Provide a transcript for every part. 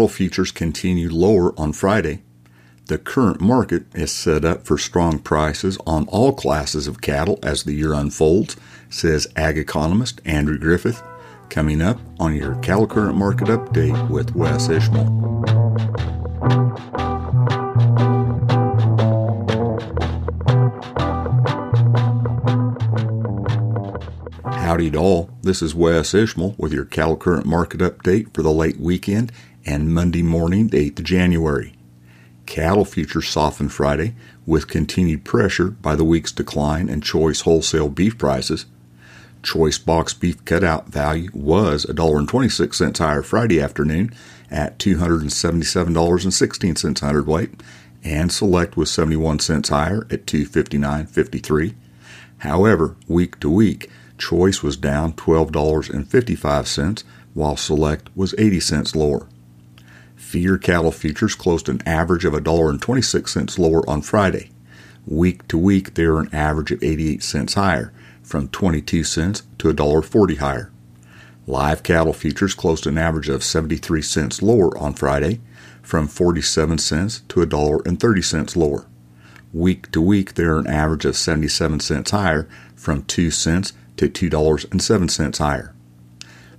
Cattle futures continued lower on Friday. The current market is set up for strong prices on all classes of cattle as the year unfolds, says ag economist Andrew Griffith. Coming up on your Cattle Current Market Update with Wes Ishmael. Howdy all. This is Wes Ishmael with your Cattle Current Market Update for the late weekend and Monday morning, 8th of January. Cattle futures softened Friday with continued pressure by the week's decline in choice wholesale beef prices. Choice box beef cutout value was $1.26 higher Friday afternoon at $277.16 hundredweight, and select was 71 cents higher at 259.53. However, week to week, choice was down $12.55 while select was 80 cents lower. Feeder cattle futures closed an average of $1.26 lower on Friday. Week to week, they are an average of 88 cents higher, from 22 cents to $1.40 higher. Live cattle futures closed an average of 73 cents lower on Friday, from 47 cents to $1.30 lower. Week to week, they are an average of 77 cents higher, from 2 cents to $2.07 higher.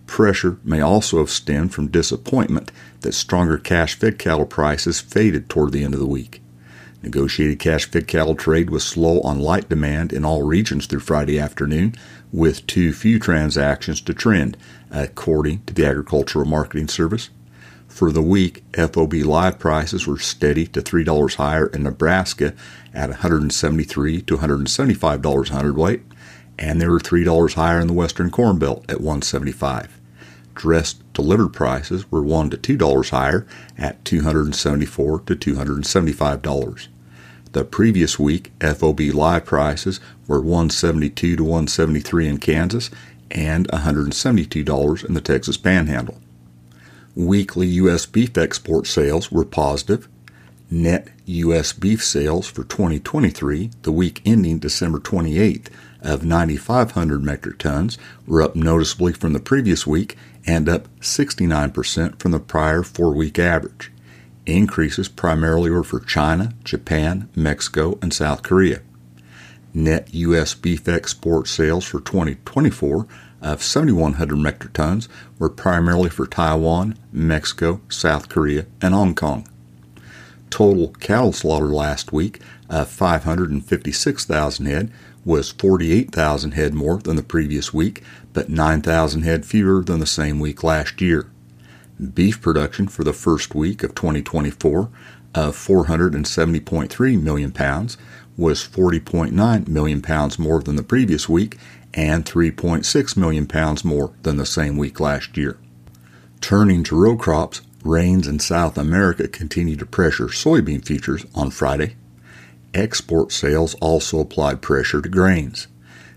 Pressure may also have stemmed from disappointment that stronger cash fed cattle prices faded toward the end of the week. Negotiated cash fed cattle trade was slow on light demand in all regions through Friday afternoon, with too few transactions to trend, according to the Agricultural Marketing Service. For the week, FOB live prices were steady to $3 higher in Nebraska at $173 to $175 a hundredweight, and they were $3 higher in the Western Corn Belt at 175 dressed delivered prices were one to two dollars higher at two hundred and seventy four to two hundred and seventy five dollars. The previous week, FOB live prices were 172 to 173 in Kansas and $172 in the Texas Panhandle. Weekly U.S. beef export sales were positive. Net U.S. beef sales for 2023, the week ending December 28th, of 9,500 metric tons were up noticeably from the previous week and up 69% from the prior four week average. Increases primarily were for China, Japan, Mexico, and South Korea. Net U.S. beef export sales for 2024 of 7,100 metric tons were primarily for Taiwan, Mexico, South Korea, and Hong Kong. Total cattle slaughter last week of 556,000 head was 48,000 head more than the previous week, but 9,000 head fewer than the same week last year. Beef production for the first week of 2024 of 470.3 million pounds was 40.9 million pounds more than the previous week and 3.6 million pounds more than the same week last year. Turning to row crops, rains in South America continue to pressure soybean futures on Friday. Export sales also applied pressure to grains.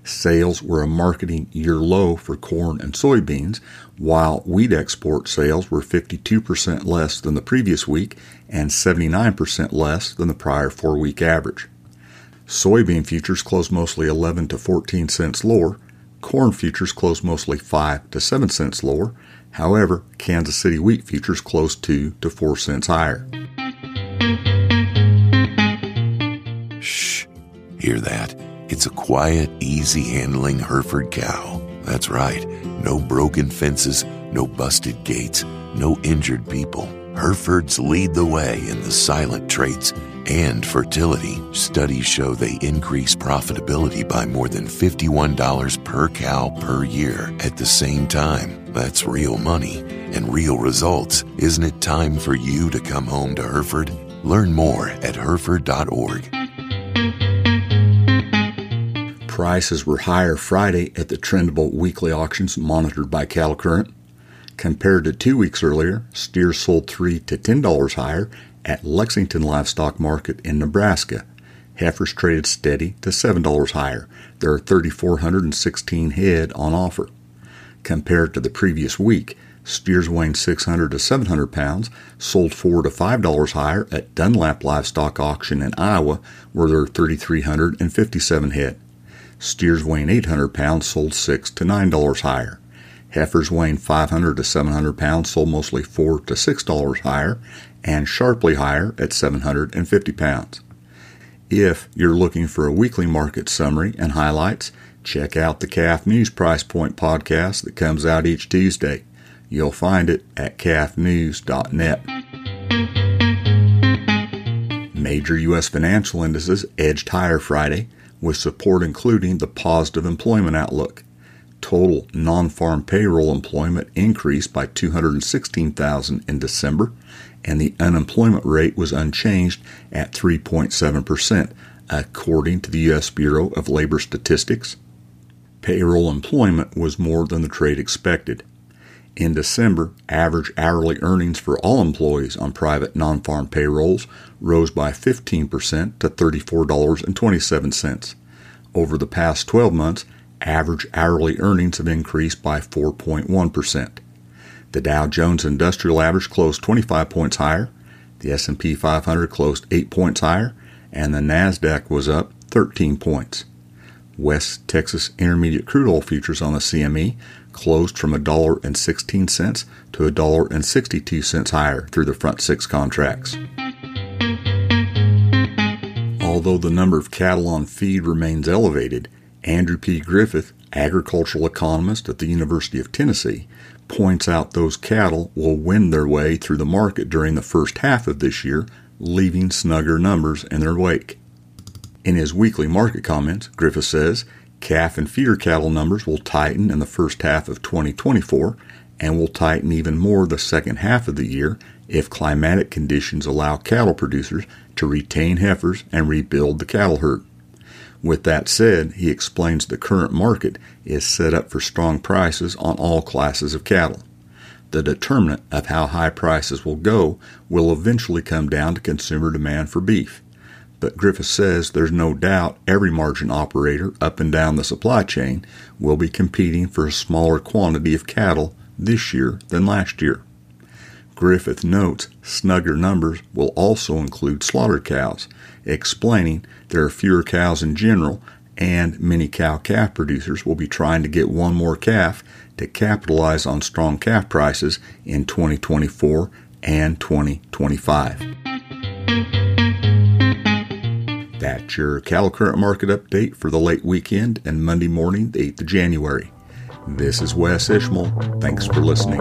Sales were a marketing year low for corn and soybeans, while wheat export sales were 52% less than the previous week and 79% less than the prior four week average. Soybean futures closed mostly 11 to 14 cents lower. Corn futures closed mostly 5 to 7 cents lower. However, Kansas City wheat futures closed 2 to 4 cents higher. Hear that? It's a quiet, easy handling Hereford cow. That's right. No broken fences, no busted gates, no injured people. Herefords lead the way in the silent traits and fertility. Studies show they increase profitability by more than $51 per cow per year. At the same time, that's real money and real results. Isn't it time for you to come home to Hereford? Learn more at Hereford.org. Prices were higher Friday at the Trendable weekly auctions monitored by Cattle Current. Compared to two weeks earlier, steers sold three to ten dollars higher at Lexington Livestock Market in Nebraska. Heifers traded steady to seven dollars higher. There are 3,416 head on offer. Compared to the previous week, steers weighing 600 to 700 pounds sold four to five dollars higher at Dunlap Livestock Auction in Iowa, where there are 3,357 head. Steers weighing 800 pounds sold 6 to $9 higher. Heifers weighing 500 to 700 pounds sold mostly 4 to $6 higher and sharply higher at 750 pounds. If you're looking for a weekly market summary and highlights, check out the Calf News Price Point podcast that comes out each Tuesday. You'll find it at calfnews.net. Major U.S. financial indices edged higher Friday, with support including the positive employment outlook. Total non farm payroll employment increased by 216,000 in December, and the unemployment rate was unchanged at 3.7%, according to the U.S. Bureau of Labor Statistics. Payroll employment was more than the trade expected. In December, average hourly earnings for all employees on private non farm payrolls rose by 15% to $34.27. Over the past 12 months, average hourly earnings have increased by 4.1%. The Dow Jones Industrial Average closed 25 points higher, the S&P 500 closed 8 points higher, and the Nasdaq was up 13 points. West Texas Intermediate crude oil futures on the CME closed from $1.16 to $1.62 higher through the front six contracts. Although the number of cattle on feed remains elevated, Andrew P. Griffith, agricultural economist at the University of Tennessee, points out those cattle will win their way through the market during the first half of this year, leaving snugger numbers in their wake. In his weekly market comments, Griffith says calf and feeder cattle numbers will tighten in the first half of 2024 and will tighten even more the second half of the year if climatic conditions allow cattle producers to retain heifers and rebuild the cattle herd. With that said, he explains the current market is set up for strong prices on all classes of cattle. The determinant of how high prices will go will eventually come down to consumer demand for beef. But Griffith says there's no doubt every margin operator up and down the supply chain will be competing for a smaller quantity of cattle this year than last year. Griffith notes snugger numbers will also include slaughter cows, explaining there are fewer cows in general and many cow calf producers will be trying to get one more calf to capitalize on strong calf prices in 2024 and 2025. That's your cattle current market update for the late weekend and Monday morning, the 8th of January. This is Wes Ishmael. Thanks for listening.